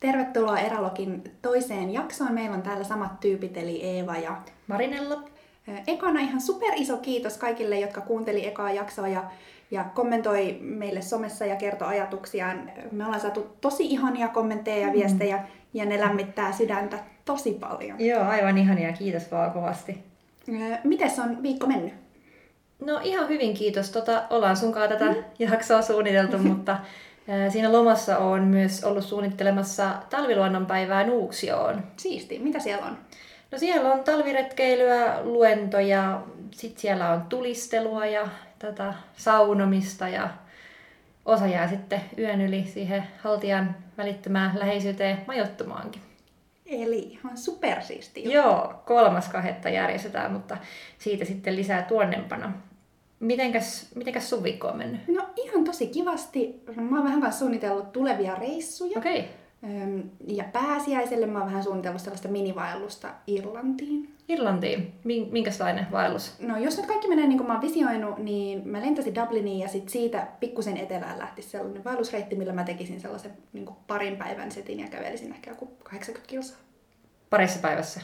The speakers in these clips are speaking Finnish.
Tervetuloa Eralogin toiseen jaksoon. Meillä on täällä samat tyypit, eli Eeva ja Marinella. Ekana ihan super iso kiitos kaikille, jotka kuunteli ekaa jaksoa ja, ja kommentoi meille somessa ja kertoi ajatuksiaan. Me ollaan saatu tosi ihania kommentteja ja viestejä mm. ja ne lämmittää sydäntä tosi paljon. Joo, aivan ihania. Kiitos vaan kovasti. Miten on viikko mennyt? No ihan hyvin kiitos. Tota, ollaan sunkaan tätä mm. jaksoa suunniteltu, mutta Siinä lomassa on myös ollut suunnittelemassa talviluonnonpäivää Nuuksioon. Siisti. Mitä siellä on? No siellä on talviretkeilyä, luentoja, sitten siellä on tulistelua ja tätä saunomista ja osa jää sitten yön yli siihen haltijan välittömään läheisyyteen majoittumaankin. Eli ihan supersiisti. Joo, kolmas kahetta järjestetään, mutta siitä sitten lisää tuonnempana. Mitenkäs, mitenkäs sun viikko on mennyt? No ihan tosi kivasti. Mä oon vähän kanssa suunnitellut tulevia reissuja. Okei. Okay. Ja pääsiäiselle mä oon vähän suunnitellut sellaista minivaellusta Irlantiin. Irlantiin? Minkälainen vaellus? No jos nyt kaikki menee niin kuin mä oon visioinut, niin mä lentäisin Dubliniin ja sit siitä pikkusen etelään lähti sellainen vaellusreitti, millä mä tekisin sellaisen niin kuin parin päivän setin ja kävelisin ehkä joku 80 kilsaa. Parissa päivässä?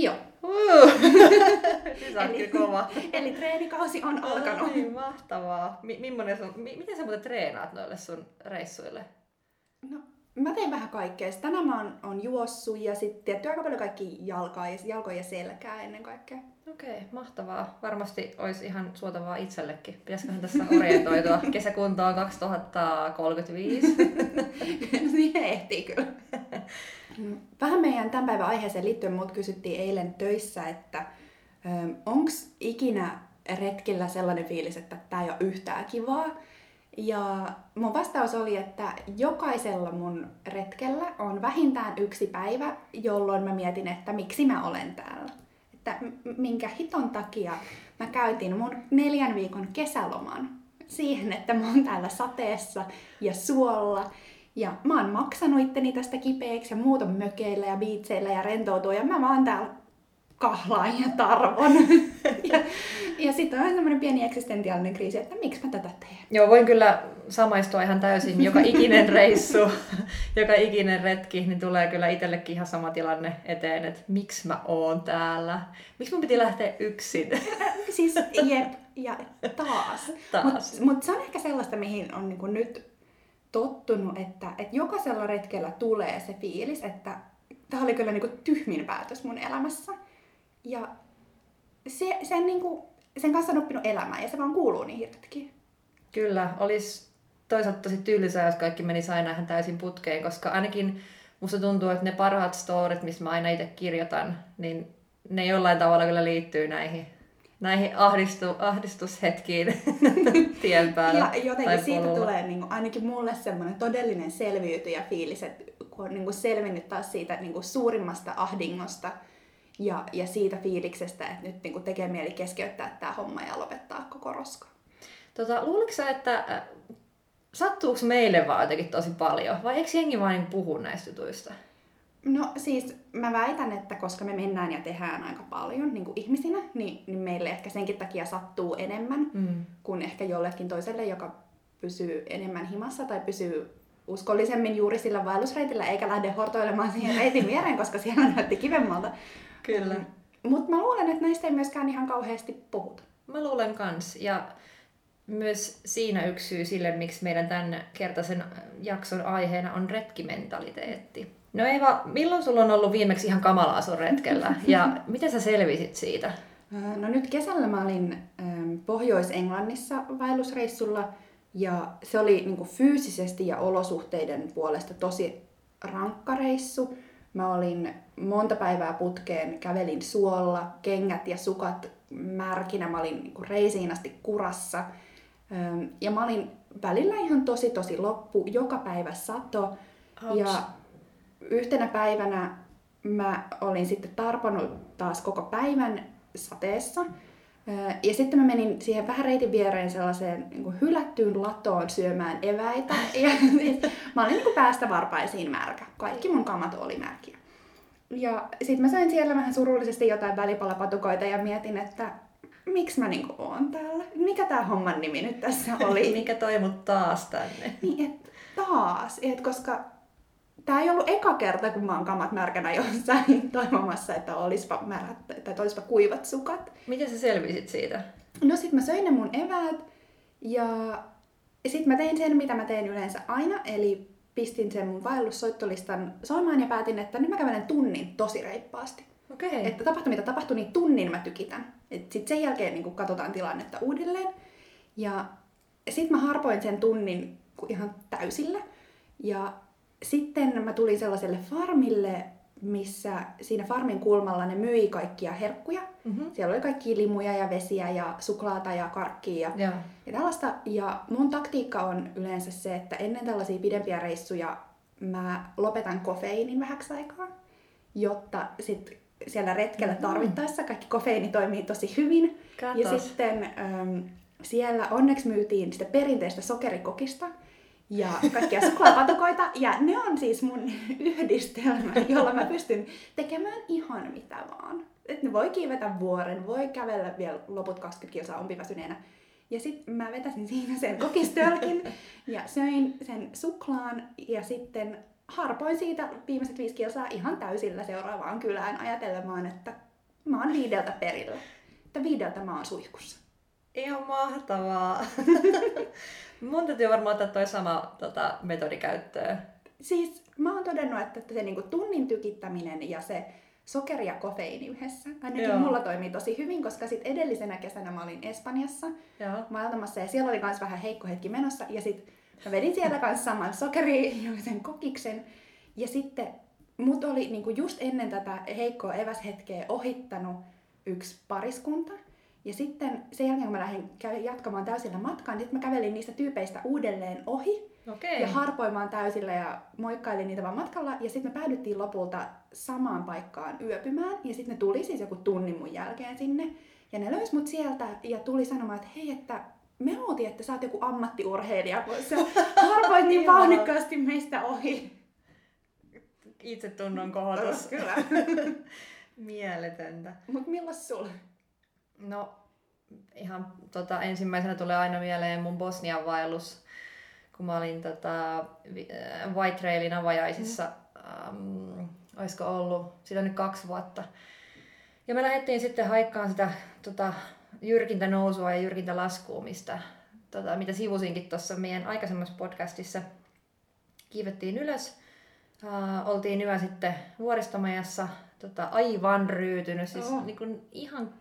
Joo. Uh. eli, kova. eli treenikausi on alkanut. Ai, mahtavaa. M- sun, m- miten sä muuten treenaat noille sun reissuille? No, mä teen vähän kaikkea. Tänään mä oon, oon juossut ja sitten tietty aika paljon kaikki jalkaa ja, jalkoja ja selkää ennen kaikkea. Okei, okay, mahtavaa. Varmasti olisi ihan suotavaa itsellekin. Pitäisiköhän tässä orientoitua kesäkuntoon 2035? Siihen ehtii kyllä. Vähän meidän tämän päivän aiheeseen liittyen mut kysyttiin eilen töissä, että onko ikinä retkellä sellainen fiilis, että tämä ei ole yhtään kivaa. Ja mun vastaus oli, että jokaisella mun retkellä on vähintään yksi päivä, jolloin mä mietin, että miksi mä olen täällä. Että minkä hiton takia mä käytin mun neljän viikon kesäloman siihen, että mä oon täällä sateessa ja suolla ja mä oon maksanut itteni tästä kipeäksi ja muuta mökeillä ja biitseillä ja rentoutua ja mä vaan täällä kahlaan ja tarvon. ja ja sitten on semmoinen pieni eksistentiaalinen kriisi, että miksi mä tätä teen. Joo, voin kyllä samaistua ihan täysin. Joka ikinen reissu, joka ikinen retki, niin tulee kyllä itsellekin ihan sama tilanne eteen, että miksi mä oon täällä. Miksi mun piti lähteä yksin? siis jep, ja taas. taas. Mutta mut se on ehkä sellaista, mihin on niinku nyt tottunut, että, että jokaisella retkellä tulee se fiilis, että tämä oli kyllä niinku tyhmin päätös mun elämässä. Ja se, sen, niinku, sen kanssa on oppinut elämään ja se vaan kuuluu niihin retkiin. Kyllä, olisi toisaalta tosi tylsää, jos kaikki menisi aina ihan täysin putkeen, koska ainakin musta tuntuu, että ne parhaat storit, missä mä aina itse kirjoitan, niin ne jollain tavalla kyllä liittyy näihin näihin ahdistu, ahdistushetkiin tien päällä. Ja jotenkin siitä tulee niin kuin, ainakin mulle semmoinen todellinen selviytyjä fiilis, että kun on niin kuin selvinnyt taas siitä niin kuin suurimmasta ahdingosta ja, ja siitä fiiliksestä, että nyt niin kuin tekee mieli keskeyttää tämä homma ja lopettaa koko roska. Tota, luuliko sä, että äh, sattuuko meille vaan jotenkin tosi paljon vai eikö jengi vain puhu näistä jutuista? No siis mä väitän, että koska me mennään ja tehdään aika paljon niin kuin ihmisinä, niin, niin meille ehkä senkin takia sattuu enemmän mm. kuin ehkä jollekin toiselle, joka pysyy enemmän himassa tai pysyy uskollisemmin juuri sillä vaellusreitillä, eikä lähde hortoilemaan siihen reitin viereen, koska siellä näytti kivemmalta. Kyllä. Mutta mä luulen, että näistä ei myöskään ihan kauheasti puhuta. Mä luulen kans. Ja myös siinä yksi syy sille, miksi meidän tämän kertaisen jakson aiheena on retkimentaliteetti. No Eva, milloin sulla on ollut viimeksi ihan kamalaa sun retkellä ja miten sä selvisit siitä? No nyt kesällä mä olin Pohjois-Englannissa vaellusreissulla ja se oli niin fyysisesti ja olosuhteiden puolesta tosi rankka reissu. Mä olin monta päivää putkeen, kävelin suolla, kengät ja sukat märkinä, mä olin niin reisiin asti kurassa. Ja mä olin välillä ihan tosi tosi loppu, joka päivä sato. Ouch. Ja yhtenä päivänä mä olin sitten tarponut taas koko päivän sateessa. Ja sitten mä menin siihen vähän reitin viereen sellaiseen niin kuin hylättyyn latoon syömään eväitä. Ja siis, mä olin niin kuin päästä varpaisiin märkä. Kaikki mun kamat oli märkiä. Ja sitten mä sain siellä vähän surullisesti jotain välipalapatukoita ja mietin, että miksi mä niinku oon täällä? Mikä tää homman nimi nyt tässä oli? Mikä toi mut taas tänne? Niin, et taas. Et koska Tämä ei ollut eka kerta, kun mä oon kamat märkänä jossain toivomassa, että olisipa, märät, tai että olisipa kuivat sukat. Miten sä selvisit siitä? No sit mä söin ne mun eväät ja sit mä tein sen, mitä mä teen yleensä aina, eli pistin sen mun vaellussoittolistan soimaan ja päätin, että nyt mä kävelen tunnin tosi reippaasti. Okei. Okay. Että tapahtui mitä tapahtui, niin tunnin mä tykitän. Sitten sen jälkeen niin katsotaan tilannetta uudelleen. Ja sitten mä harpoin sen tunnin ihan täysillä. Ja sitten mä tulin sellaiselle farmille, missä siinä farmin kulmalla ne myi kaikkia herkkuja. Mm-hmm. Siellä oli kaikki limuja ja vesiä ja suklaata ja karkkia ja, ja. ja tällaista. Ja mun taktiikka on yleensä se, että ennen tällaisia pidempiä reissuja mä lopetan kofeiinin vähäksi aikaa, jotta sit siellä retkellä mm-hmm. tarvittaessa kaikki kofeiini toimii tosi hyvin. Katos. Ja sitten äm, siellä onneksi myytiin sitä perinteistä sokerikokista, ja kaikkia suklaapatukoita. Ja ne on siis mun yhdistelmä, jolla mä pystyn tekemään ihan mitä vaan. Et ne voi kiivetä vuoren, voi kävellä vielä loput 20 kilsaa umpiväsyneenä. Ja sitten mä vetäsin siinä sen kokistölkin ja söin sen suklaan ja sitten harpoin siitä viimeiset viisi kilsaa ihan täysillä seuraavaan kylään ajatelemaan, että mä oon viideltä perillä. Että viideltä mä oon suihkussa. Ihan mahtavaa. Mun täytyy varmaan ottaa toi sama tota, metodi käyttöön. Siis mä oon todennut, että se niinku tunnin tykittäminen ja se sokeri ja kofeiini yhdessä. Ainakin Joo. mulla toimii tosi hyvin, koska sit edellisenä kesänä mä olin Espanjassa maailmassa ja siellä oli myös vähän heikko hetki menossa. Ja sit mä vedin siellä kanssa saman sokeri ja sen kokiksen. Ja sitten mut oli niinku just ennen tätä heikkoa eväshetkeä ohittanut yksi pariskunta. Ja sitten sen jälkeen, kun mä lähdin jatkamaan täysillä matkaan, niin mä kävelin niistä tyypeistä uudelleen ohi. Okay. Ja harpoimaan täysillä ja moikkailin niitä vaan matkalla. Ja sitten me päädyttiin lopulta samaan paikkaan yöpymään. Ja sitten ne tuli siis joku tunnin mun jälkeen sinne. Ja ne löysi mut sieltä ja tuli sanomaan, että hei, että me luultiin, että sä oot joku ammattiurheilija, kun sä harpoit niin vauhdikkaasti meistä ohi. Itse tunnon kohotus. Kyllä. Mieletöntä. Mut milloin sulla? No ihan tota, ensimmäisenä tulee aina mieleen mun Bosnian vaellus, kun mä olin tota, äh, White Trailin avajaisissa. Mm. Um, olisiko ollut, sitä on nyt kaksi vuotta. Ja me lähdettiin sitten haikkaan sitä tota, jyrkintä nousua ja jyrkintä laskua, mistä, tota, mitä sivusinkin tuossa meidän aikaisemmassa podcastissa. Kiivettiin ylös. Uh, oltiin yö sitten vuoristomajassa, tota, aivan ryytynyt, siis oh. niin kuin ihan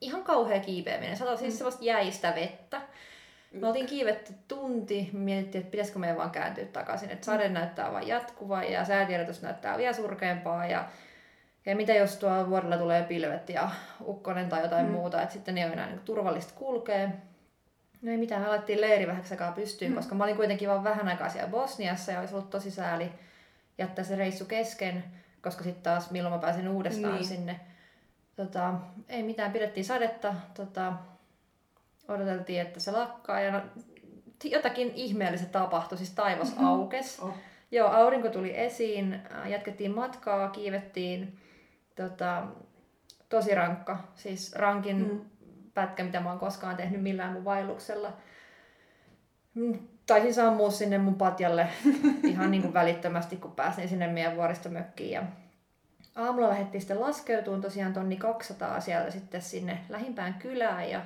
ihan kauhea kiipeäminen. On siis mm. sellaista jäistä vettä. Me oltiin kiivetty tunti, mietittiin, että pitäisikö meidän vaan kääntyä takaisin. Että sade mm. näyttää vaan jatkuva ja säätiedotus näyttää vielä surkeampaa. Ja, ja mitä jos tuolla vuodella tulee pilvet ja ukkonen tai jotain mm. muuta, että sitten ei ole enää niin turvallista kulkea. No ei mitään, me alettiin leiri vähäksi aikaa pystyyn, mm. koska mä olin kuitenkin vaan vähän aikaa siellä Bosniassa ja olisi ollut tosi sääli jättää se reissu kesken, koska sitten taas milloin mä pääsen uudestaan niin. sinne tota, ei mitään, pidettiin sadetta, tota, odoteltiin, että se lakkaa ja no, jotakin ihmeellistä tapahtui, siis taivas mm-hmm. aukes. Oh. Joo, aurinko tuli esiin, jatkettiin matkaa, kiivettiin, tota, tosi rankka, siis rankin mm. pätkä, mitä mä oon koskaan tehnyt millään mun vaelluksella. Mm, taisin sammua sinne mun patjalle ihan niin kuin välittömästi, kun pääsin sinne meidän vuoristomökkiin. Ja aamulla lähdettiin sitten laskeutumaan tosiaan tonni 200 sieltä sitten sinne lähimpään kylään ja,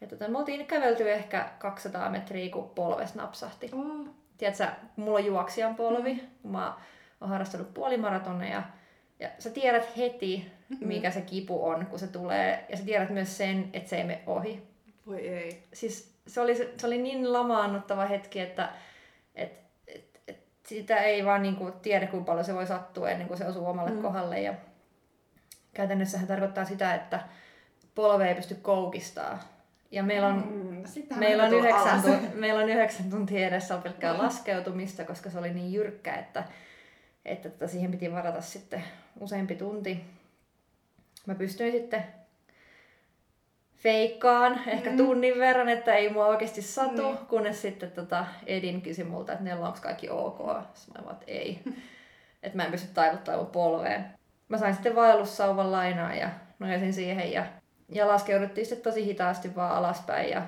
ja tota, me oltiin kävelty ehkä 200 metriä, kun polves napsahti. Mm. Tiedätkö, mulla on juoksijan polvi, mm. kun mä oon harrastanut puolimaratoneja ja sä tiedät heti, mm-hmm. mikä se kipu on, kun se tulee. Ja sä tiedät myös sen, että se ei mene ohi. Voi ei. Siis se oli, se oli niin lamaannuttava hetki, että, että sitä ei vaan niin kuin tiedä, kuinka paljon se voi sattua ennen kuin se osuu omalle mm. kohdalle. Ja käytännössä se tarkoittaa sitä, että polve ei pysty koukistaa. Ja meillä on, mm, meillä on, yhdeksän, tuntia, meillä on yhdeksän tuntia edessä pelkkää laskeutumista, koska se oli niin jyrkkä, että, että, että siihen piti varata sitten useampi tunti. Mä pystyin sitten feikkaan ehkä mm. tunnin verran, että ei mua oikeasti satu, mm. kunnes sitten tota Edin kysyi multa, että Nella, onko kaikki ok? Sitten mä vaan, että ei. että mä en pysty taivuttaa mun polveen. Mä sain sitten vaellussauvan lainaa ja nojasin siihen ja, ja laskeuduttiin sitten tosi hitaasti vaan alaspäin. Ja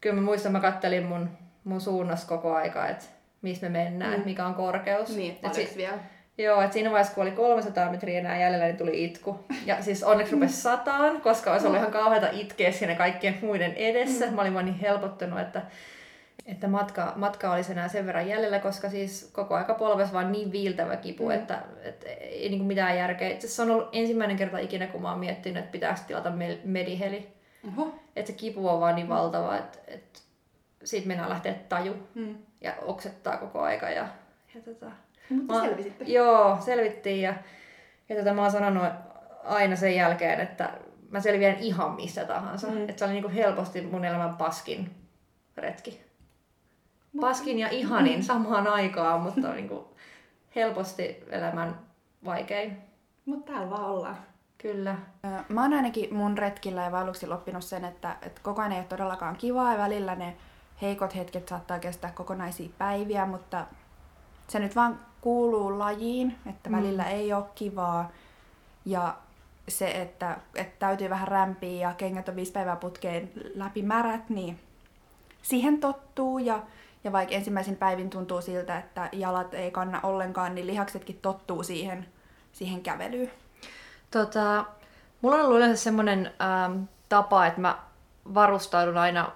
kyllä mä muistan, mä kattelin mun, mun suunnassa koko aika, että missä me mennään, mm. mikä on korkeus. Niin, Et si- vielä. Joo, että siinä vaiheessa, kun oli 300 metriä enää jäljellä, niin tuli itku. Ja siis onneksi rupesi sataan, koska olisi ollut ihan kauheata itkeä siinä kaikkien muiden edessä. Mä olin vaan niin helpottunut, että, että matka, matka olisi enää sen verran jäljellä, koska siis koko aika polves vaan niin viiltävä kipu, mm. että, että ei niin mitään järkeä. Itse se on ollut ensimmäinen kerta ikinä, kun mä oon miettinyt, että pitäisi tilata mediheli. Oho. Että se kipu on vaan niin valtava, että, että siitä mennään lähteä taju Mm. ja oksettaa koko aika. Ja, ja tota, Mutta Mä- selvisitte. Joo, selvittiin ja, ja tätä mä oon sanonut aina sen jälkeen, että mä selviän ihan mistä tahansa. Mm. Mm. Että se oli niinku helposti mun elämän paskin retki. Paskin ja ihanin samaan aikaan, mutta niinku helposti elämän vaikein. Mutta täällä vaan ollaan. Kyllä. Mä oon ainakin mun retkillä ja vaelluksilla oppinut sen, että, että koko ajan ei ole todellakaan kivaa ja välillä ne heikot hetket saattaa kestää kokonaisia päiviä, mutta se nyt vaan kuuluu lajiin, että Mm. välillä ei ole kivaa. Ja se, että, että täytyy vähän rämpiä ja kengät on viisi päivää putkeen läpi märät, niin siihen tottuu. Ja, ja vaikka ensimmäisin päivin tuntuu siltä, että jalat ei kanna ollenkaan, niin lihaksetkin tottuu siihen, siihen kävelyyn. Tota, mulla on ollut yleensä semmoinen ähm, tapa, että mä varustaudun aina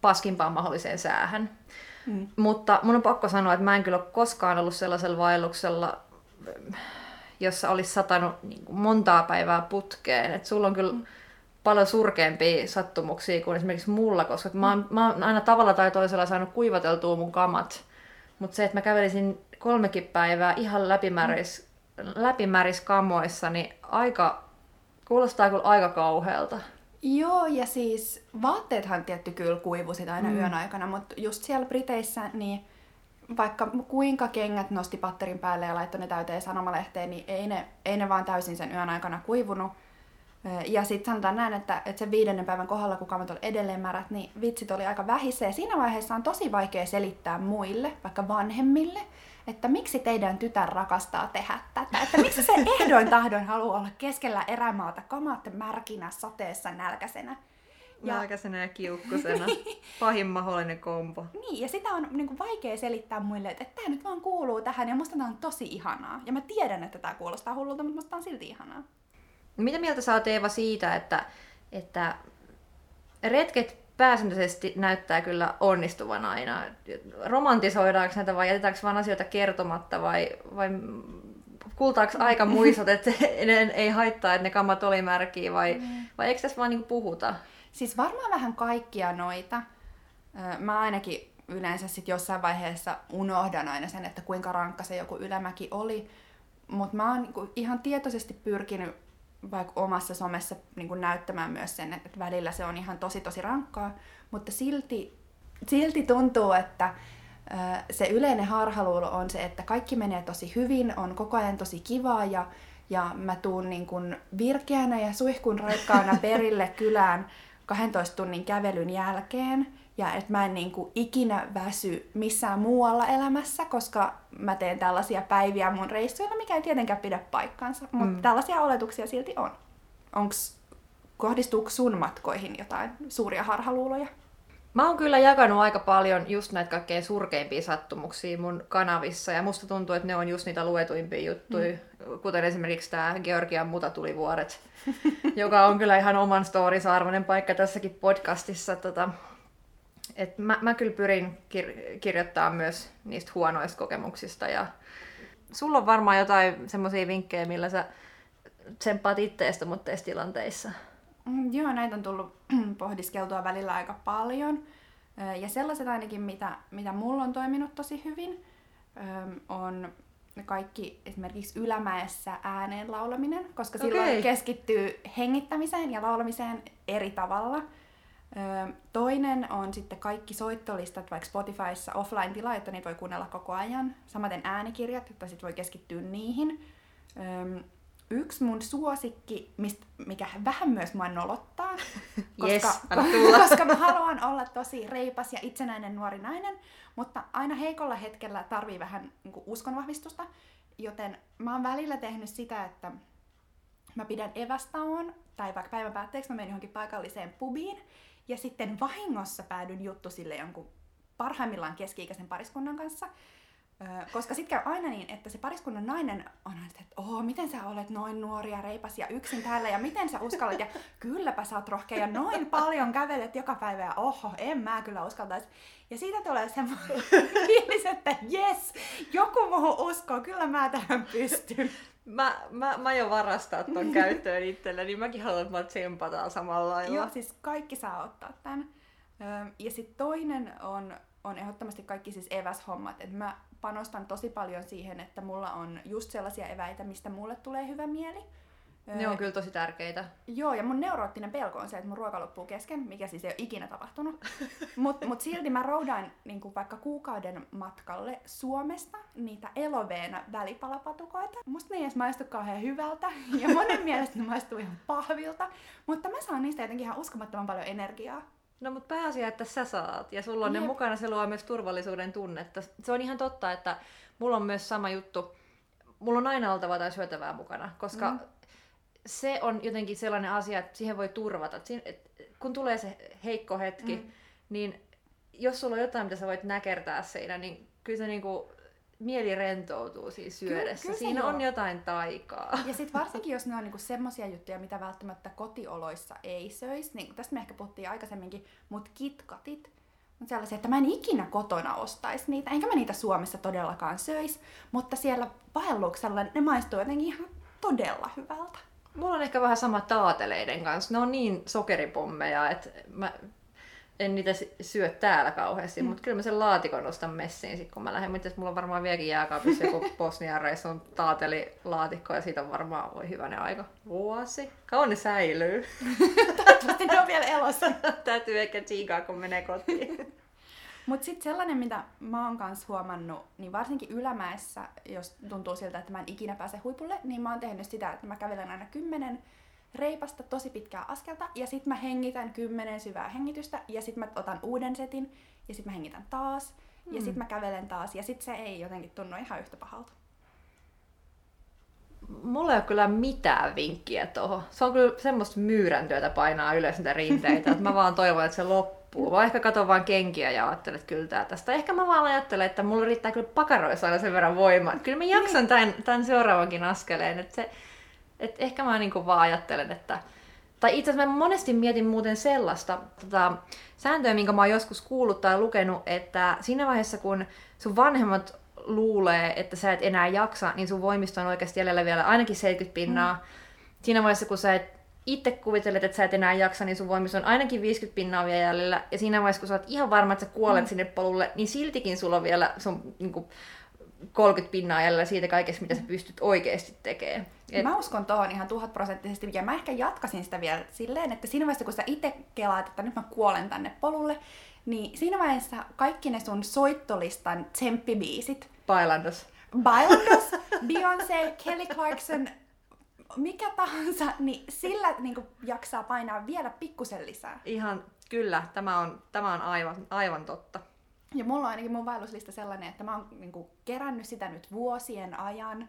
paskimpaan mahdolliseen säähän. Mm. Mutta mun on pakko sanoa, että mä en kyllä ole koskaan ollut sellaisella vaelluksella, jossa olisi satanut niin kuin montaa päivää putkeen. Et sulla on kyllä mm. paljon surkeampia sattumuksia kuin esimerkiksi mulla, koska mä oon, mä oon aina tavalla tai toisella saanut kuivateltua mun kamat. Mutta se, että mä kävelisin kolmekin päivää ihan läpimäris, läpimäris kamoissa, niin aika, kuulostaa kyllä aika kauhealta. Joo, ja siis vaatteethan tietty kyllä kuivusit aina mm. yön aikana, mutta just siellä Briteissä, niin vaikka kuinka kengät nosti patterin päälle ja laittoi ne täyteen sanomalehteen, niin ei ne, ei ne vaan täysin sen yön aikana kuivunut. Ja sitten sanotaan näin, että, että sen viidennen päivän kohdalla, kun kamat oli edelleen märät, niin vitsit oli aika vähissä. Ja siinä vaiheessa on tosi vaikea selittää muille, vaikka vanhemmille, että miksi teidän tytär rakastaa tehdä tätä. Että miksi se ehdoin tahdoin haluaa olla keskellä erämaata kamat märkinä sateessa nälkäisenä. Ja- Nälkäisenä ja kiukkusena. Pahin mahdollinen kompo. Niin, ja sitä on niin kuin, vaikea selittää muille, että, tämä nyt vaan kuuluu tähän ja musta tämä on tosi ihanaa. Ja mä tiedän, että tämä kuulostaa hullulta, mutta musta on silti ihanaa. Mitä mieltä sä oot Eeva siitä, että, että retket pääsääntöisesti näyttää kyllä onnistuvan aina? Romantisoidaanko näitä vai jätetäänkö vaan asioita kertomatta vai, vai kultaako aika muistot, että ne ei haittaa, että ne kammat oli märkiä vai, vai eikö tässä vaan niinku puhuta? Siis varmaan vähän kaikkia noita. Mä ainakin yleensä sit jossain vaiheessa unohdan aina sen, että kuinka rankka se joku ylämäki oli. Mutta mä oon niinku ihan tietoisesti pyrkinyt vaikka omassa somessa niinku näyttämään myös sen, että välillä se on ihan tosi tosi rankkaa. Mutta silti, silti tuntuu, että se yleinen harhaluulo on se, että kaikki menee tosi hyvin, on koko ajan tosi kivaa ja, ja mä tuun niin kuin virkeänä ja suihkun raikkaana perille kylään 12 tunnin kävelyn jälkeen. Ja että mä en niin kuin ikinä väsy missään muualla elämässä, koska mä teen tällaisia päiviä mun reissuilla, mikä ei tietenkään pidä paikkansa. Mutta Mm. tällaisia oletuksia silti on. Onks, kohdistuuko sun matkoihin jotain suuria harhaluuloja? Mä oon kyllä jakanut aika paljon just näitä kaikkein surkeimpia sattumuksia mun kanavissa, ja musta tuntuu, että ne on just niitä luetuimpia juttuja, mm. kuten esimerkiksi tämä Georgian mutatulivuoret, joka on kyllä ihan oman storinsa arvoinen paikka tässäkin podcastissa. Tota, et mä, mä kyllä pyrin kir- kirjoittaa myös niistä huonoista kokemuksista, ja sulla on varmaan jotain semmoisia vinkkejä, millä sä tsemppaat itteestä mutteissa tilanteissa. Mm, Joo, näitä on tullut pohdiskeltua välillä aika paljon. Ja sellaiset ainakin, mitä, mitä mulla on toiminut tosi hyvin, on kaikki esimerkiksi ylämäessä ääneen laulaminen, koska silloin Okei. keskittyy hengittämiseen ja laulamiseen eri tavalla. Toinen on sitten kaikki soittolistat vaikka Spotifyssa offline-tila, että niitä voi kuunnella koko ajan. Samaten äänikirjat, että sitten voi keskittyä niihin. Yksi mun suosikki, mikä vähän myös mua nolottaa, koska, tulla. koska mä haluan olla tosi reipas ja itsenäinen nuori nainen, mutta aina heikolla hetkellä tarvii vähän niin uskonvahvistusta, joten mä oon välillä tehnyt sitä, että mä pidän evästauon, tai vaikka päivän päätteeksi mä menen johonkin paikalliseen pubiin, ja sitten vahingossa päädyn juttu sille jonkun parhaimmillaan keski-ikäisen pariskunnan kanssa. Koska sitten käy aina niin, että se pariskunnan nainen on aina, että oh, miten sä olet noin nuori ja reipas ja yksin täällä ja miten sä uskallat ja kylläpä sä oot rohkea ja noin paljon kävelet joka päivä ja oho, en mä kyllä uskaltaisi. Ja siitä tulee semmoinen fiilis, että jes, joku muuhun uskoo, kyllä mä tähän pystyn. Mä, mä, mä jo varastaa ton käyttöön itselle, niin mäkin haluan, että mä tsempataan samalla lailla. Joo, siis kaikki saa ottaa tämän. Ja sitten toinen on, on ehdottomasti kaikki siis eväshommat. Et mä panostan tosi paljon siihen, että mulla on just sellaisia eväitä, mistä mulle tulee hyvä mieli. Ne on kyllä tosi tärkeitä. Joo, ja mun neuroottinen pelko on se, että mun ruoka loppuu kesken, mikä siis ei ole ikinä tapahtunut. Mutta mut silti mä roudan niin vaikka kuukauden matkalle Suomesta niitä eloveena välipalapatukoita. Musta ne ei edes maistu kauhean hyvältä, ja monen mielestä ne maistuu ihan pahvilta. Mutta mä saan niistä jotenkin ihan uskomattoman paljon energiaa. No mutta pääasia, että sä saat ja sulla on Jep. ne mukana, se luo myös turvallisuuden tunnetta. Se on ihan totta, että mulla on myös sama juttu. Mulla on aina oltava jotain syötävää mukana, koska mm. Se on jotenkin sellainen asia, että siihen voi turvata. Et kun tulee se heikko hetki, mm. niin jos sulla on jotain, mitä sä voit näkertää siinä, niin kyllä se niinku mieli rentoutuu siis syödessä. Kyllä, kyllä Siinä on jotain taikaa. Ja sitten varsinkin, jos ne on niinku semmoisia juttuja, mitä välttämättä kotioloissa ei söisi, niin tästä me ehkä puhuttiin aikaisemminkin, mutta kitkatit, on sellaisia, että mä en ikinä kotona ostaisi niitä, enkä mä niitä Suomessa todellakaan söisi, mutta siellä vaelluksella ne maistuu jotenkin ihan todella hyvältä. Mulla on ehkä vähän sama taateleiden kanssa. Ne on niin sokeripommeja, että mä en niitä syö täällä kauheasti, mm. mutta kyllä mä sen laatikon ostan messiin sit, kun mä lähden. Mutta mulla on varmaan vieläkin jääkaapissa joku Bosnian reissun taatelilaatikko ja siitä on varmaan voi hyvänen aika. Vuosi. Kauan ne säilyy. Toivottavasti ne on vielä elossa. Täytyy ehkä tsiikaa, kun menee kotiin. Mutta sitten sellainen, mitä mä oon kanssa huomannut, niin varsinkin ylämäessä, jos tuntuu siltä, että mä en ikinä pääse huipulle, niin mä oon tehnyt sitä, että mä kävelen aina kymmenen reipasta tosi pitkää askelta ja sitten mä hengitän kymmenen syvää hengitystä ja sitten mä otan uuden setin ja sitten mä hengitän taas mm. ja sitten mä kävelen taas ja sitten se ei jotenkin tunnu ihan yhtä pahalta. Mulla ei ole kyllä mitään vinkkiä tuohon. Se on kyllä semmoista myyräntyötä painaa ylös niitä rinteitä, että mä vaan toivon, että se loppuu. Mä ehkä katson vaan kenkiä ja ajattelen, että kyllä tää tästä. Ehkä mä vaan ajattelen, että mulla riittää kyllä pakaroissa aina sen verran voimaa. Kyllä mä jaksan niin. tämän, tämän seuraavankin askeleen. Että se, et ehkä mä niinku vaan ajattelen, että... Tai itse asiassa mä monesti mietin muuten sellaista tota, sääntöä, minkä mä oon joskus kuullut tai lukenut, että siinä vaiheessa kun sun vanhemmat luulee, että sä et enää jaksa, niin sun voimista on oikeasti jäljellä vielä ainakin 70 pinnaa. Mm. Siinä vaiheessa, kun sä et itse kuvittelet, että sä et enää jaksa, niin sun voimista on ainakin 50 pinnaa vielä jäljellä. Ja siinä vaiheessa, kun sä oot ihan varma, että sä kuolet mm. sinne polulle, niin siltikin sulla on vielä sun niin kuin, 30 pinnaa jäljellä siitä kaikesta, mitä sä pystyt oikeasti tekemään. Et... Mä uskon tuohon ihan tuhat prosenttisesti, ja mä ehkä jatkasin sitä vielä silleen, että siinä vaiheessa, kun sä itse kelaat, että nyt mä kuolen tänne polulle, niin siinä vaiheessa kaikki ne sun soittolistan tsemppibiisit. Bailandos. Bailandos, Beyoncé, Kelly Clarkson, mikä tahansa, niin sillä niin kuin, jaksaa painaa vielä pikkusen lisää. Ihan, kyllä, tämä on, tämä on aivan, aivan totta. Ja mulla on ainakin mun vaelluslista sellainen, että mä oon niin kuin, kerännyt sitä nyt vuosien ajan.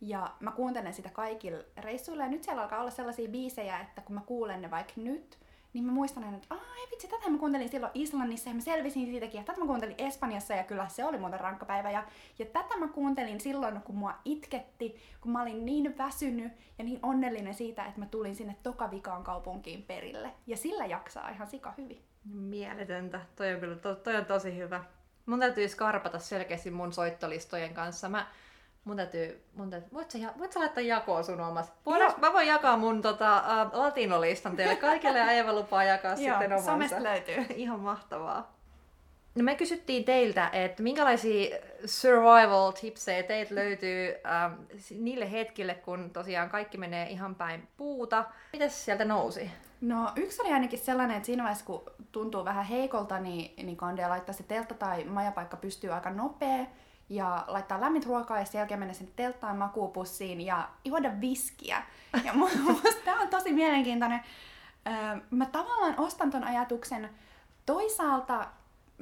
Ja mä kuuntelen sitä kaikilla reissuilla. Ja nyt siellä alkaa olla sellaisia biisejä, että kun mä kuulen ne vaikka nyt, niin mä muistan aina, että ai vitsi, tätä mä kuuntelin silloin Islannissa ja mä selvisin siitäkin. Ja tätä mä kuuntelin Espanjassa ja kyllä se oli muuten rankka päivä. Ja, ja tätä mä kuuntelin silloin, kun mua itketti, kun mä olin niin väsynyt ja niin onnellinen siitä, että mä tulin sinne Tokavikaan kaupunkiin perille. Ja sillä jaksaa ihan sika hyvin. Mieletöntä. Toi on kyllä to, toi on tosi hyvä. Mun täytyy skarpata selkeästi mun soittolistojen kanssa. Mä, mun täytyy, mun täytyy voit, sä, voit sä laittaa jakoon sun omas? Voidaan, mä voin jakaa mun tota, uh, latinolistan teille kaikille ja Eeva lupaa jakaa Joo, sitten omansa. löytyy. Ihan mahtavaa. No me kysyttiin teiltä, että minkälaisia survival tipsejä teiltä löytyy ähm, niille hetkille, kun tosiaan kaikki menee ihan päin puuta. Mitäs sieltä nousi? No yksi oli ainakin sellainen, että siinä vaiheessa kun tuntuu vähän heikolta, niin, niin kandea laittaa se teltta tai majapaikka pystyy aika nopea ja laittaa lämmin ruokaa ja sen jälkeen mennä sinne telttaan makuupussiin ja juoda viskiä. Ja musta tämä on tosi mielenkiintoinen. Mä tavallaan ostan ton ajatuksen toisaalta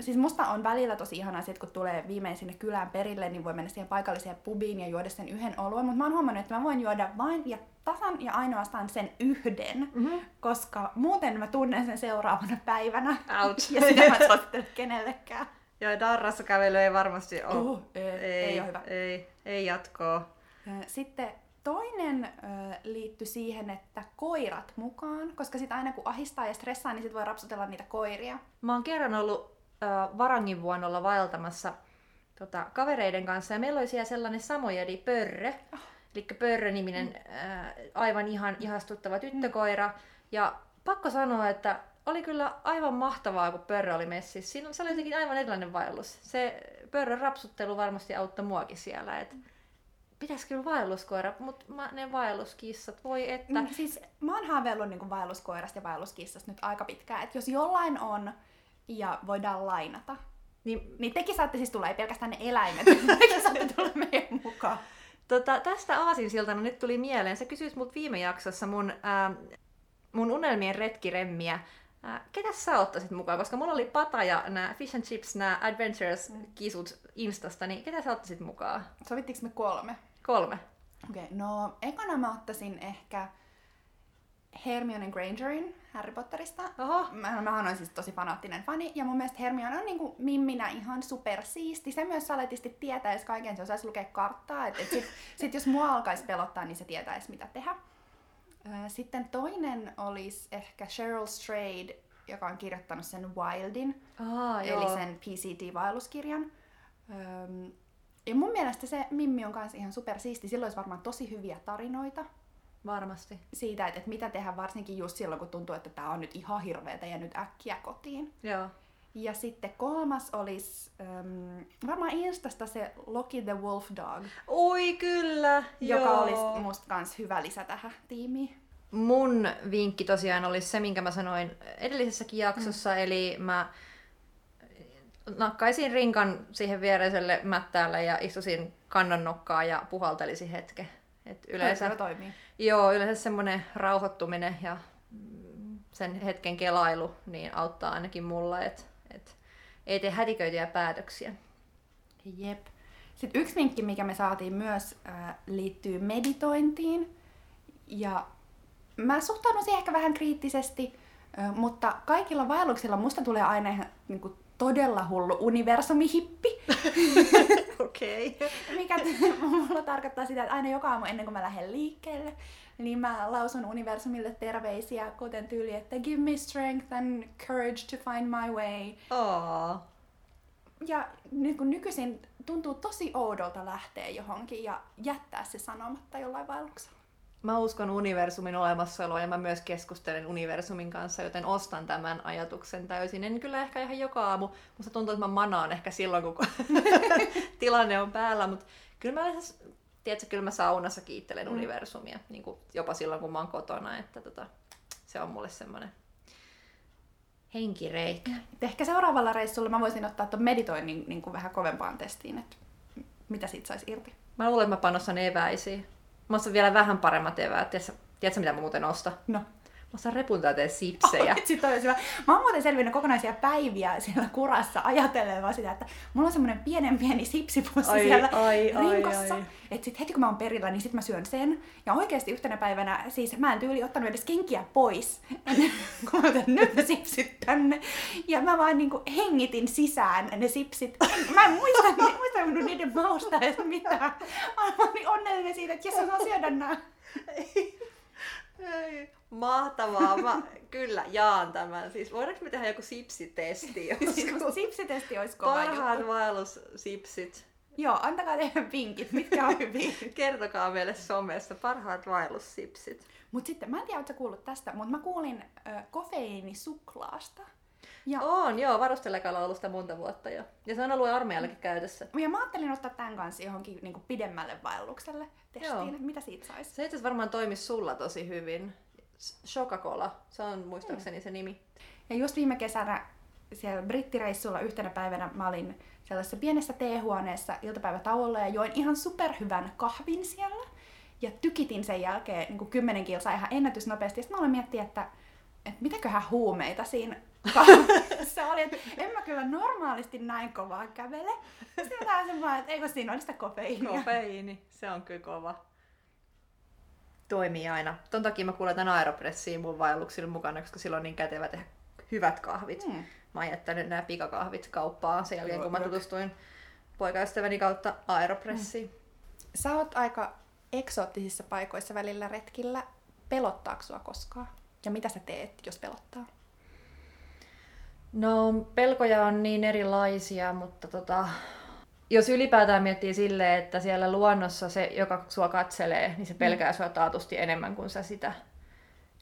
siis musta on välillä tosi ihana se, että kun tulee viimein sinne kylään perille, niin voi mennä siihen paikalliseen pubiin ja juoda sen yhden oluen, mutta mä oon huomannut, että mä voin juoda vain ja tasan ja ainoastaan sen yhden, mm-hmm. koska muuten mä tunnen sen seuraavana päivänä. Ouch. ja sitä mä suosittelen kenellekään. Joo, darrassa kävely ei varmasti ole. Uh, ei, ei, ei ole hyvä. Ei, ei jatkoa. Sitten toinen ö, liittyi siihen, että koirat mukaan, koska sitten aina kun ahistaa ja stressaa, niin sit voi rapsutella niitä koiria. Mä oon kerran ollut ö, Varangin vuonnolla vaeltamassa tota, kavereiden kanssa ja meillä oli siellä sellainen samojedi pörrö. Oh. Eli pörrö-niminen mm. ää, aivan ihan ihastuttava tyttökoira. Ja pakko sanoa, että oli kyllä aivan mahtavaa, kun pörrö oli messissä. Siinä se oli jotenkin aivan erilainen vaellus. Se pörrön rapsuttelu varmasti auttoi muakin siellä. Et pitäisi kyllä vaelluskoira, mutta ne vaelluskissat, voi että... Mm, siis mä oon haaveillut niin vaelluskoirasta ja vaelluskissasta nyt aika pitkään, että jos jollain on ja voidaan lainata, niin, niin tekin saatte siis tulla, ei pelkästään ne eläimet, tekin saatte tulla meidän mukaan. Tota, tästä aasinsiltana nyt tuli mieleen, sä kysyit mut viime jaksossa mun, ää, mun unelmien retkiremmiä, ketä sä ottaisit mukaan? Koska mulla oli Pata ja nämä Fish and Chips, nämä Adventures-kisut Instasta, niin ketä sä ottaisit mukaan? Sovittiinko me kolme? Kolme. Okei, okay, no ekana mä ottaisin ehkä Hermione Grangerin Harry Potterista. Oho. Mä, mä olen siis tosi fanaattinen fani, ja mun mielestä Hermione on niinku mimminä ihan supersiisti. Se myös saletisti tietäisi kaiken, se osaisi lukea karttaa. Et, et sit, sit jos mua alkaisi pelottaa, niin se tietäisi mitä tehdä. Sitten toinen olisi ehkä Cheryl Strayed, joka on kirjoittanut sen Wildin, Aha, eli joo. sen PCT-vaelluskirjan. Ja mun mielestä se Mimmi on kanssa ihan supersiisti. Sillä olisi varmaan tosi hyviä tarinoita. Varmasti. Siitä, että, että mitä tehdä varsinkin just silloin, kun tuntuu, että tämä on nyt ihan hirveetä ja nyt äkkiä kotiin. Joo. Ja sitten kolmas olisi um, varmaan Instasta se Loki the Wolf Dog. Oi kyllä, Joka joo. olisi musta kans hyvä lisä tähän tiimiin. Mun vinkki tosiaan olisi se, minkä mä sanoin edellisessäkin jaksossa, mm. eli mä nakkaisin rinkan siihen viereiselle mättäälle ja istuisin kannan nokkaa ja puhaltelisin hetken. Et yleensä, Kyllä toimii. joo, yleensä semmoinen rauhoittuminen ja sen hetken kelailu niin auttaa ainakin mulla, että et ei tee hätiköityjä päätöksiä. Jep. Sitten yksi vinkki, mikä me saatiin myös, äh, liittyy meditointiin. Ja mä suhtaudun siihen ehkä vähän kriittisesti, äh, mutta kaikilla vaelluksilla musta tulee aina ihan niin kuin, todella hullu universumihippi. Okei. Okay. Mikä t- mulla tarkoittaa sitä, että aina joka aamu ennen kuin mä lähden liikkeelle, niin mä lausun universumille terveisiä, kuten tyyli, että give me strength and courage to find my way. Oh. Ja nyt kun nykyisin tuntuu tosi oudolta lähteä johonkin ja jättää se sanomatta jollain vaelluksella. Mä uskon universumin olemassaoloa ja mä myös keskustelen universumin kanssa, joten ostan tämän ajatuksen täysin. En kyllä ehkä ihan joka aamu. Musta tuntuu, että mä manaan ehkä silloin, kun tilanne on päällä, mutta kyllä mä tiedätkö, kyllä mä saunassa kiittelen mm. universumia, niin kuin jopa silloin, kun mä oon kotona, että tota, se on mulle semmoinen henkireikä. Ehkä seuraavalla reissulla mä voisin ottaa tuon meditoinnin niin kuin vähän kovempaan testiin, että mitä siitä saisi irti. Mä luulen, että mä panostan eväisiin. Mä ostan vielä vähän paremmat eväät. Tiedätkö, tiedätkö mitä mä muuten ostan? No. Mä ostan repun täyteen sipsejä. Oh, sit on hyvä. Mä oon muuten selvinnyt kokonaisia päiviä siellä kurassa ajatellen vaan sitä, että mulla on semmoinen pienen pieni sipsipussi Ai, siellä ai, ai, rinkossa. ai. Että sit heti kun mä oon perillä, niin sit mä syön sen. Ja oikeasti yhtenä päivänä, siis mä en tyyli ottanut edes kenkiä pois, kuin mä otan nyt ne sipsit tänne. Ja mä vaan niinku hengitin sisään ne sipsit. Mä en muista, en muista niiden mausta edes mitään. Mä oon niin onnellinen siitä, että jes, mä saan syödä nää. Ei, mahtavaa. Mä kyllä jaan tämän. Siis voidaanko me tehdä joku sipsitesti joskus? Sipsitesti olisi kova Parhaat juttu. vaellussipsit. Joo, antakaa teidän vinkit, mitkä on hyviä. Kertokaa meille somessa parhaat vaellussipsit. Mut sitten, mä en tiedä, ootko kuullut tästä, mutta mä kuulin ö, kofeiinisuklaasta. Ja, On, joo, varustelekalla on ollut sitä monta vuotta jo. Ja se on ollut armeijallakin käytössä. ja mä ajattelin ottaa tämän kanssa johonkin niin kuin pidemmälle vaellukselle testiin, Joo. että mitä siitä saisi. Se itse varmaan toimisi sulla tosi hyvin. Coca-Cola, se on muistaakseni se nimi. Ja just viime kesänä siellä brittireissulla yhtenä päivänä mä olin sellaisessa pienessä teehuoneessa iltapäivätauolla ja join ihan superhyvän kahvin siellä. Ja tykitin sen jälkeen niin kuin 10 kilsaa ihan ennätysnopeasti. Ja sitten mä aloin miettiä, että, että mitäköhän huumeita siinä kahvissa oli. Että en mä kyllä normaalisti näin kovaa kävele. Sitten mä tajusin vaan, että eikö siinä ole sitä kofeiinia. Kofeiini, se on kyllä kova. Toimii aina. Ton takia mä kuulen tämän aeropressiin mun vaelluksilla mukana, koska silloin on niin kätevä tehdä hyvät kahvit. Hmm. mä oon jättänyt nämä pikakahvit kauppaan sen jälkeen, kun mä tutustuin poikaystäväni kautta Aeropressiin. Mm. Sä oot aika eksoottisissa paikoissa välillä retkillä. Pelottaako sua koskaan? Ja mitä sä teet, jos pelottaa? No, pelkoja on niin erilaisia, mutta tota, jos ylipäätään miettii silleen, että siellä luonnossa se, joka sua katselee, niin se pelkää mm. sua taatusti enemmän kuin sä sitä.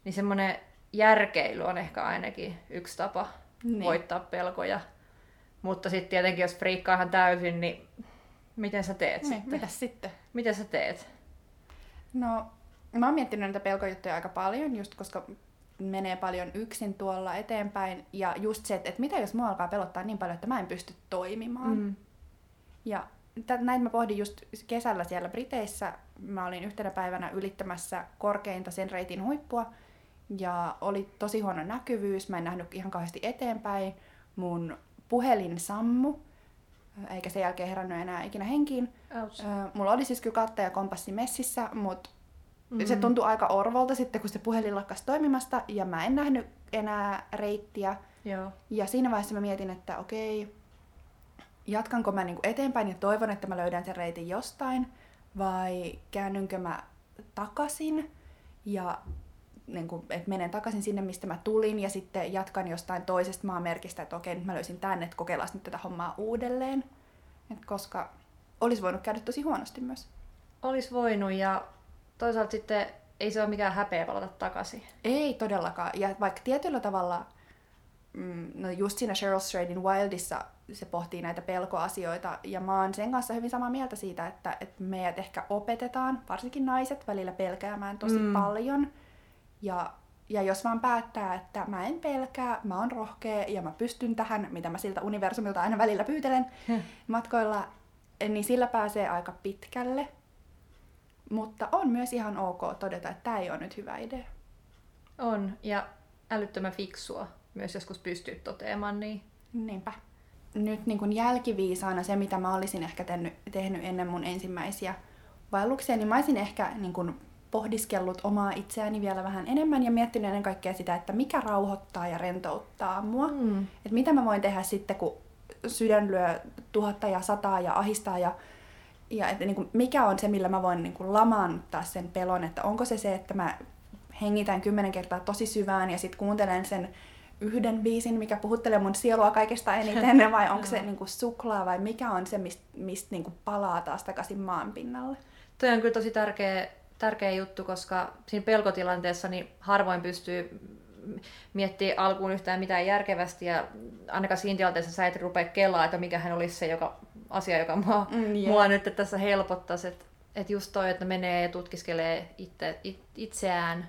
Niin semmoinen järkeily on ehkä ainakin yksi tapa niin. voittaa pelkoja. Mutta sitten tietenkin, jos friikkaa ihan täysin, niin miten sä teet niin, sitten? Mitä sitten? Mitä sä teet? No, mä oon miettinyt näitä pelkojuttuja aika paljon, just koska menee paljon yksin tuolla eteenpäin. Ja just se, että, että mitä jos mua alkaa pelottaa niin paljon, että mä en pysty toimimaan. Mm. Ja näin mä pohdin just kesällä siellä Briteissä. Mä olin yhtenä päivänä ylittämässä korkeinta sen reitin huippua. Ja oli tosi huono näkyvyys. Mä en nähnyt ihan kauheasti eteenpäin. Mun puhelin sammu, eikä sen jälkeen herännyt enää ikinä henkiin. Ouch. Mulla oli siis kyllä katta ja kompassi messissä, mutta mm. se tuntui aika orvolta sitten, kun se puhelin lakkasi toimimasta ja mä en nähnyt enää reittiä. Joo. Ja siinä vaiheessa mä mietin, että okei, jatkanko mä niinku eteenpäin ja toivon, että mä löydän sen reitin jostain, vai käännynkö mä takaisin ja niin kuin, että menen takaisin sinne, mistä mä tulin, ja sitten jatkan jostain toisesta maamerkistä, että okei, nyt mä löysin tänne, että kokeillaan nyt tätä hommaa uudelleen. Et koska olisi voinut käydä tosi huonosti myös. Olisi voinut, ja toisaalta sitten ei se ole mikään häpeä palata takaisin. Ei todellakaan. Ja vaikka tietyllä tavalla, mm, no just siinä Cheryl Stradin Wildissa se pohtii näitä pelkoasioita, ja mä oon sen kanssa hyvin samaa mieltä siitä, että, että meidät ehkä opetetaan, varsinkin naiset, välillä pelkäämään tosi mm. paljon. Ja, ja jos vaan päättää, että mä en pelkää, mä oon rohkea ja mä pystyn tähän, mitä mä siltä universumilta aina välillä pyytelen hmm. matkoilla, niin sillä pääsee aika pitkälle. Mutta on myös ihan ok todeta, että tämä ei ole nyt hyvä idea. On, ja älyttömän fiksua myös joskus pystyy toteamaan niin. Niinpä. Nyt niin kuin jälkiviisaana se, mitä mä olisin ehkä tehnyt, tehnyt ennen mun ensimmäisiä vaelluksia, niin mä olisin ehkä niin kuin pohdiskellut omaa itseäni vielä vähän enemmän ja miettinyt ennen kaikkea sitä, että mikä rauhoittaa ja rentouttaa mua. Mm. Että mitä mä voin tehdä sitten, kun sydän lyö tuhatta ja sataa ja ahistaa ja, ja että niin kuin, mikä on se, millä mä voin niin kuin lamaannuttaa sen pelon, että onko se se, että mä hengitän kymmenen kertaa tosi syvään ja sitten kuuntelen sen yhden biisin, mikä puhuttelee mun sielua kaikesta eniten, vai onko se niin kuin suklaa vai mikä on se, mistä mist, niin palaa taas takaisin maan pinnalle? Toi on kyllä tosi tärkeä tärkeä juttu, koska siinä pelkotilanteessa niin harvoin pystyy miettiä alkuun yhtään mitään järkevästi. Ja ainakaan siinä tilanteessa sä et rupea kelaa, että mikä hän olisi se joka, asia, joka mua, mm, yeah. mua nyt tässä helpottaisi. Että et just toi, että menee ja tutkiskelee itse, it, itseään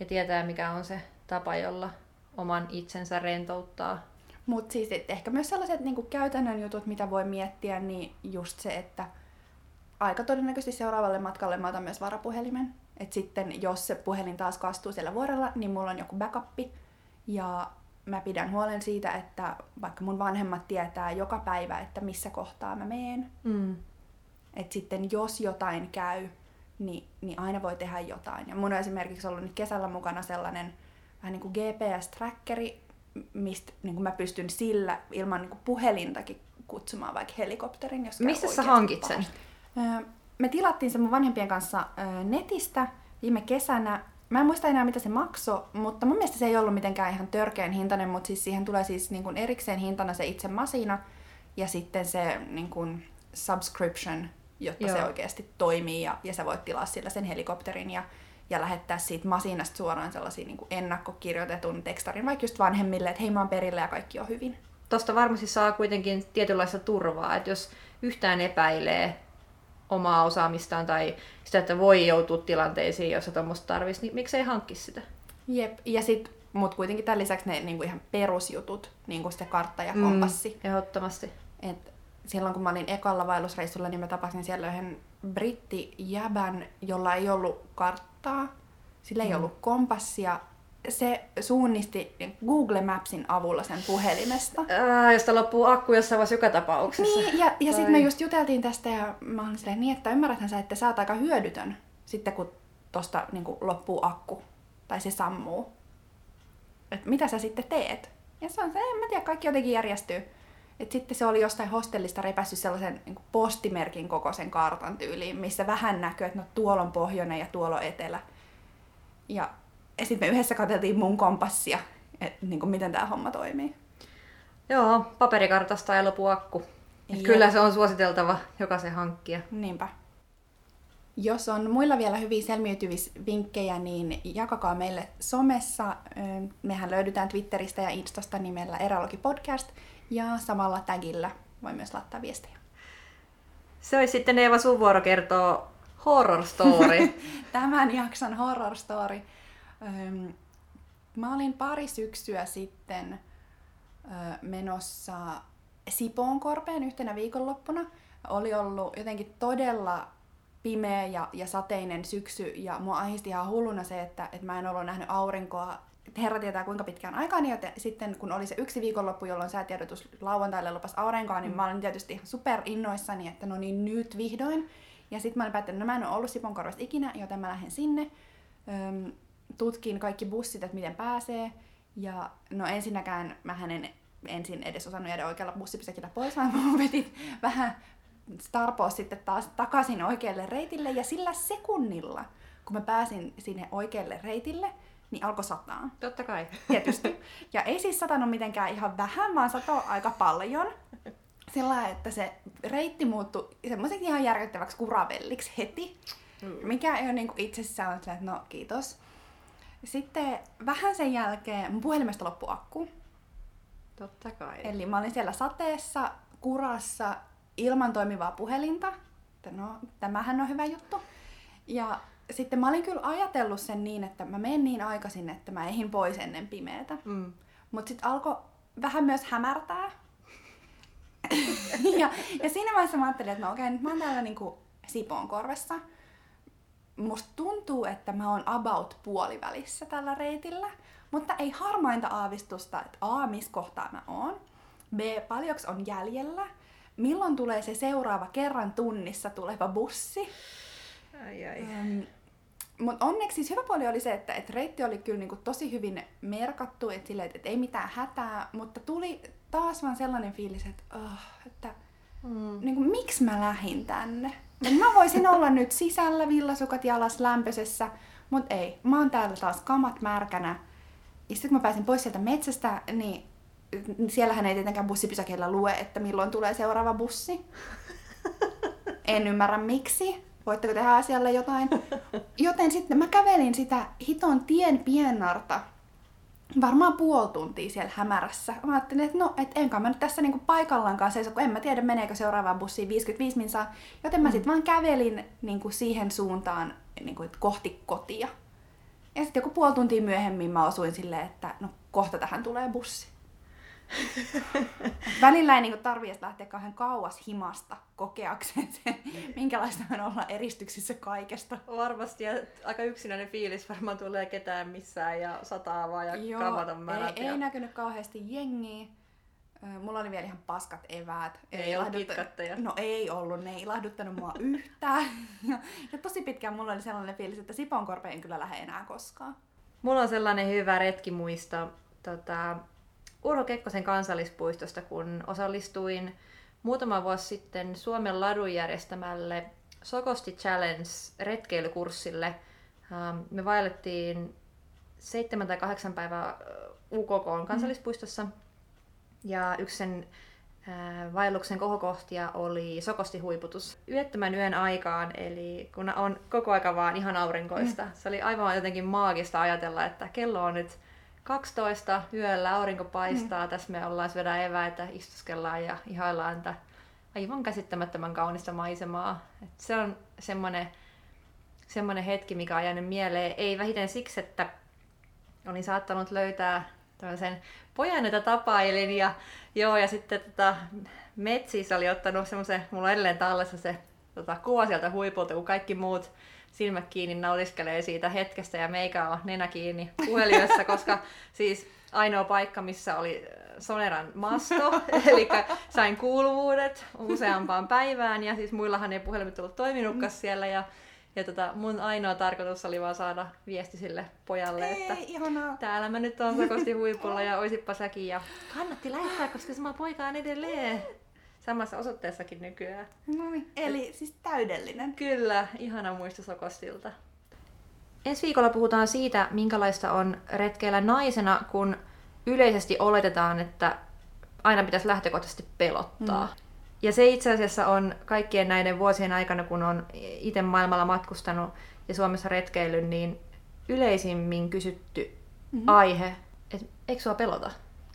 ja tietää mikä on se tapa, jolla oman itsensä rentouttaa. Mutta siis et ehkä myös sellaiset niinku käytännön jutut, mitä voi miettiä, niin just se, että aika todennäköisesti seuraavalle matkalle mä otan myös varapuhelimen. Et sitten jos se puhelin taas kastuu siellä vuorella, niin mulla on joku backuppi. Ja mä pidän huolen siitä, että vaikka mun vanhemmat tietää joka päivä, että missä kohtaa mä meen. Mm. Että sitten jos jotain käy, niin, niin aina voi tehdä jotain. Ja mun on esimerkiksi ollut nyt kesällä mukana sellainen vähän niin kuin GPS-trackeri, mistä niin kuin mä pystyn sillä ilman niin kuin puhelintakin kutsumaan vaikka helikopterin, jos Missä sä hankit sen? Pahasti. Me tilattiin se mun vanhempien kanssa netistä viime kesänä. Mä en muista enää mitä se maksoi, mutta mun mielestä se ei ollut mitenkään ihan törkeän hintainen, mutta siis siihen tulee siis niin kuin erikseen hintana se itse masina ja sitten se niin kuin subscription, jotta Joo. se oikeasti toimii ja, ja sä voit tilaa sillä sen helikopterin ja, ja lähettää siitä masinasta suoraan sellaisia niin kuin ennakkokirjoitetun tekstarin vaikka just vanhemmille, että hei mä oon perillä ja kaikki on hyvin. Tosta varmasti saa kuitenkin tietynlaista turvaa, että jos yhtään epäilee omaa osaamistaan tai sitä, että voi joutua tilanteisiin, joissa tuommoista tarvitsisi, niin miksei hankki sitä? Jep, ja sitten mutta kuitenkin tämän lisäksi ne niinku ihan perusjutut, niin kuin se kartta ja kompassi. Mm, ehdottomasti. Et silloin kun mä olin ekalla vaellusreissulla, niin mä tapasin siellä yhden brittijäbän, jolla ei ollut karttaa, sillä ei mm. ollut kompassia, se suunnisti Google Mapsin avulla sen puhelimesta. Ää, josta loppuu akku jossain vaiheessa joka tapauksessa. Niin, ja, ja sitten me just juteltiin tästä ja mä olin silleen niin, että ymmärräthän sä, että sä oot aika hyödytön sitten kun tosta niin kuin, loppuu akku tai se sammuu. Et mitä sä sitten teet? Ja se on se, en mä tiedä, kaikki jotenkin järjestyy. Et sitten se oli jostain hostellista repässyt sellaisen niin postimerkin kokoisen kartan tyyliin, missä vähän näkyy, että no tuolla on pohjoinen ja tuolla on etelä. Ja, ja sitten me yhdessä katseltiin mun kompassia, että niin kuin miten tämä homma toimii. Joo, paperikartasta ei lopu akku. Et kyllä se on suositeltava jokaisen hankkia. Niinpä. Jos on muilla vielä hyviä selviytymisvinkkejä, niin jakakaa meille somessa. Mehän löydetään Twitteristä ja Instasta nimellä Eralogi Podcast ja samalla tagillä voi myös laittaa viestejä. Se olisi sitten Eeva sun vuoro kertoo horror story. Tämän jakson horror story. Mä olin pari syksyä sitten menossa Sipoonkorpeen yhtenä viikonloppuna. Oli ollut jotenkin todella pimeä ja, ja sateinen syksy ja mua ahisti ihan hulluna se, että, että mä en ollut nähnyt aurinkoa herra tietää kuinka pitkään aikaan, niin sitten kun oli se yksi viikonloppu, jolloin säätiedotus lauantaille lupas aurinkoa, niin mm. mä olin tietysti ihan super innoissani, että no niin nyt vihdoin. Ja sitten mä olin päättänyt, että no mä en ole ollut Siponkorvassa ikinä, joten mä lähden sinne. Öm, tutkin kaikki bussit, että miten pääsee. Ja no ensinnäkään mä en ensin edes osannut jäädä oikealla bussipysäkillä pois, vaan mä vetin vähän starpoa sitten taas takaisin oikealle reitille. Ja sillä sekunnilla, kun mä pääsin sinne oikealle reitille, niin alkoi sataa. Totta kai. Tietysti. Ja ei siis satanut mitenkään ihan vähän, vaan satoi aika paljon. Sillä että se reitti muuttui semmoiseksi ihan järkyttäväksi kuravelliksi heti. Mm. Mikä ei ole niinku itsessään, että no kiitos. Sitten vähän sen jälkeen mun puhelimesta loppui akku. Totta kai. Eli mä olin siellä sateessa, kurassa, ilman toimivaa puhelinta. No, tämähän on hyvä juttu. Ja sitten mä olin kyllä ajatellut sen niin, että mä menen niin aikaisin, että mä ehin pois ennen pimeätä. Mm. Mutta sitten alkoi vähän myös hämärtää. ja, ja siinä vaiheessa mä ajattelin, että no okei, nyt mä oon täällä niinku Sipoon korvessa. Musta tuntuu, että mä oon about puolivälissä tällä reitillä. Mutta ei harmainta aavistusta, että A, missä kohtaa mä oon. B, paljonko on jäljellä. Milloin tulee se seuraava kerran tunnissa tuleva bussi. Ai ai. Um, mutta onneksi siis hyvä puoli oli se, että et reitti oli kyllä niinku tosi hyvin merkattu, että et, et ei mitään hätää, mutta tuli taas vaan sellainen fiilis, että, oh, että mm. niinku, miksi mä lähdin tänne? Mä voisin olla nyt sisällä villasukat jalas lämpöisessä, mutta ei. Mä oon täällä taas kamat märkänä. Ja sitten kun mä pääsin pois sieltä metsästä, niin siellähän ei tietenkään bussipysäkeillä lue, että milloin tulee seuraava bussi. En ymmärrä miksi voitteko tehdä asialle jotain. Joten sitten mä kävelin sitä hiton tien piennarta varmaan puoli tuntia siellä hämärässä. Mä ajattelin, että no, et enkä mä nyt tässä niinku paikallaan seiso, kun en mä tiedä meneekö seuraavaan bussiin 55 minsaa. Joten mä mm. sitten vaan kävelin niinku siihen suuntaan niinku, kohti kotia. Ja sitten joku puoli tuntia myöhemmin mä osuin silleen, että no kohta tähän tulee bussi. Välillä ei niinku tarvitse lähteä kauhean kauas himasta kokeakseen sen, minkälaista on olla eristyksissä kaikesta. Varmasti, ja aika yksinäinen fiilis varmaan tulee ketään missään ja sataa vaan ja Joo, kavata märät. Ei, ja... ei näkynyt kauheasti jengiä. Mulla oli vielä ihan paskat eväät. Ei, ei ollut kitkatteja. No ei ollut, ne ei ilahduttanut mua yhtään. ja, ja tosi pitkään mulla oli sellainen fiilis, että Siponkorpe en kyllä lähde enää koskaan. Mulla on sellainen hyvä retkimuisto. Tota, Urho Kekkosen kansallispuistosta, kun osallistuin muutama vuosi sitten Suomen ladun järjestämälle Sokosti Challenge retkeilykurssille. Ähm, me vaellettiin seitsemän tai kahdeksan päivää äh, UKK kansallispuistossa. Ja yksi sen äh, vaelluksen kohokohtia oli sokostihuiputus yöttömän yön aikaan, eli kun on koko aika vaan ihan aurinkoista. Mm. Se oli aivan jotenkin maagista ajatella, että kello on nyt 12 yöllä, aurinko paistaa, mm. tässä me ollaan syödään eväitä, istuskellaan ja ihaillaan tätä aivan käsittämättömän kaunista maisemaa. Et se on semmoinen, semmoinen hetki, mikä on jäänyt mieleen, ei vähiten siksi, että olin saattanut löytää tämmöisen pojan, jota tapailin ja, joo, ja sitten tota, metsissä oli ottanut semmoisen, mulla on edelleen tallessa se tota, kuva sieltä huipulta, kun kaikki muut silmät kiinni nautiskelee siitä hetkestä ja meikä on nenä kiinni puhelimessa, koska siis ainoa paikka, missä oli äh, Soneran masto, eli sain kuuluvuudet useampaan päivään ja siis muillahan ei puhelimet ollut toiminutkaan siellä ja Ja tota, mun ainoa tarkoitus oli vaan saada viesti sille pojalle, Ei, että ihanaa. täällä mä nyt on Sokosti huipulla ja oisippa säkin. Ja kannatti lähettää, koska sama poika on edelleen samassa osoitteessakin nykyään. No niin, eli siis täydellinen. Kyllä, ihana muisto Sokostilta. Ensi viikolla puhutaan siitä, minkälaista on retkeillä naisena, kun yleisesti oletetaan, että aina pitäisi lähtökohtaisesti pelottaa. Mm. Ja se itse asiassa on kaikkien näiden vuosien aikana, kun on itse maailmalla matkustanut ja Suomessa retkeillyt, niin yleisimmin kysytty mm-hmm. aihe, että eikö sua pelota?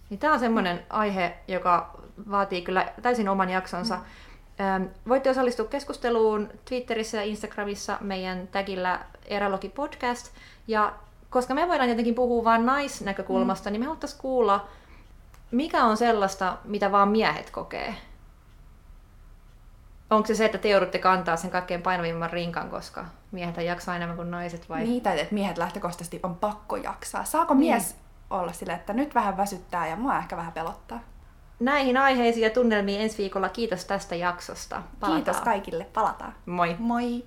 Niin tämä on semmoinen aihe, joka vaatii kyllä täysin oman jaksonsa. Mm-hmm. Voitte osallistua keskusteluun Twitterissä ja Instagramissa meidän tagillä Eralogi Podcast. Ja koska me voidaan tietenkin puhua vain naisnäkökulmasta, mm. niin me haluttaisiin kuulla, mikä on sellaista, mitä vaan miehet kokee. Onko se se, että te joudutte kantaa sen kaikkein painavimman rinkan, koska miehet jaksaa enemmän kuin naiset vai? Tai että miehet lähtökohtaisesti on pakko jaksaa. Saako niin. mies olla sille, että nyt vähän väsyttää ja mua ehkä vähän pelottaa? Näihin aiheisiin ja tunnelmiin ensi viikolla kiitos tästä jaksosta. Palataan. Kiitos kaikille, palataan. Moi. Moi.